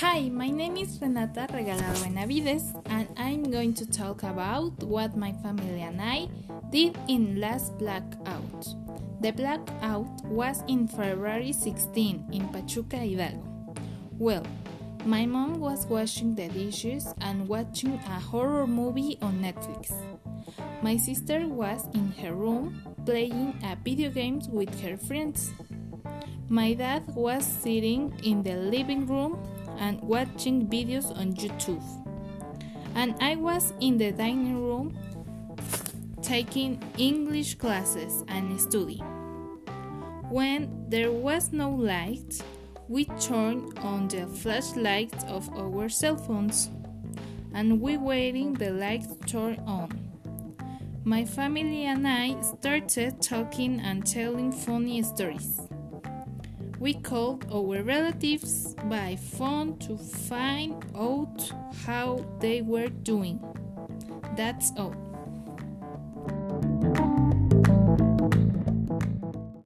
Hi, my name is Renata Regalado Benavides, and I'm going to talk about what my family and I did in last blackout. The blackout was in February 16 in Pachuca, Hidalgo. Well, my mom was washing the dishes and watching a horror movie on Netflix. My sister was in her room playing a video games with her friends. My dad was sitting in the living room and watching videos on YouTube. And I was in the dining room taking English classes and studying. When there was no light, we turned on the flashlights of our cell phones and we waiting the light turn on. My family and I started talking and telling funny stories. We called our relatives by phone to find out how they were doing. That's all.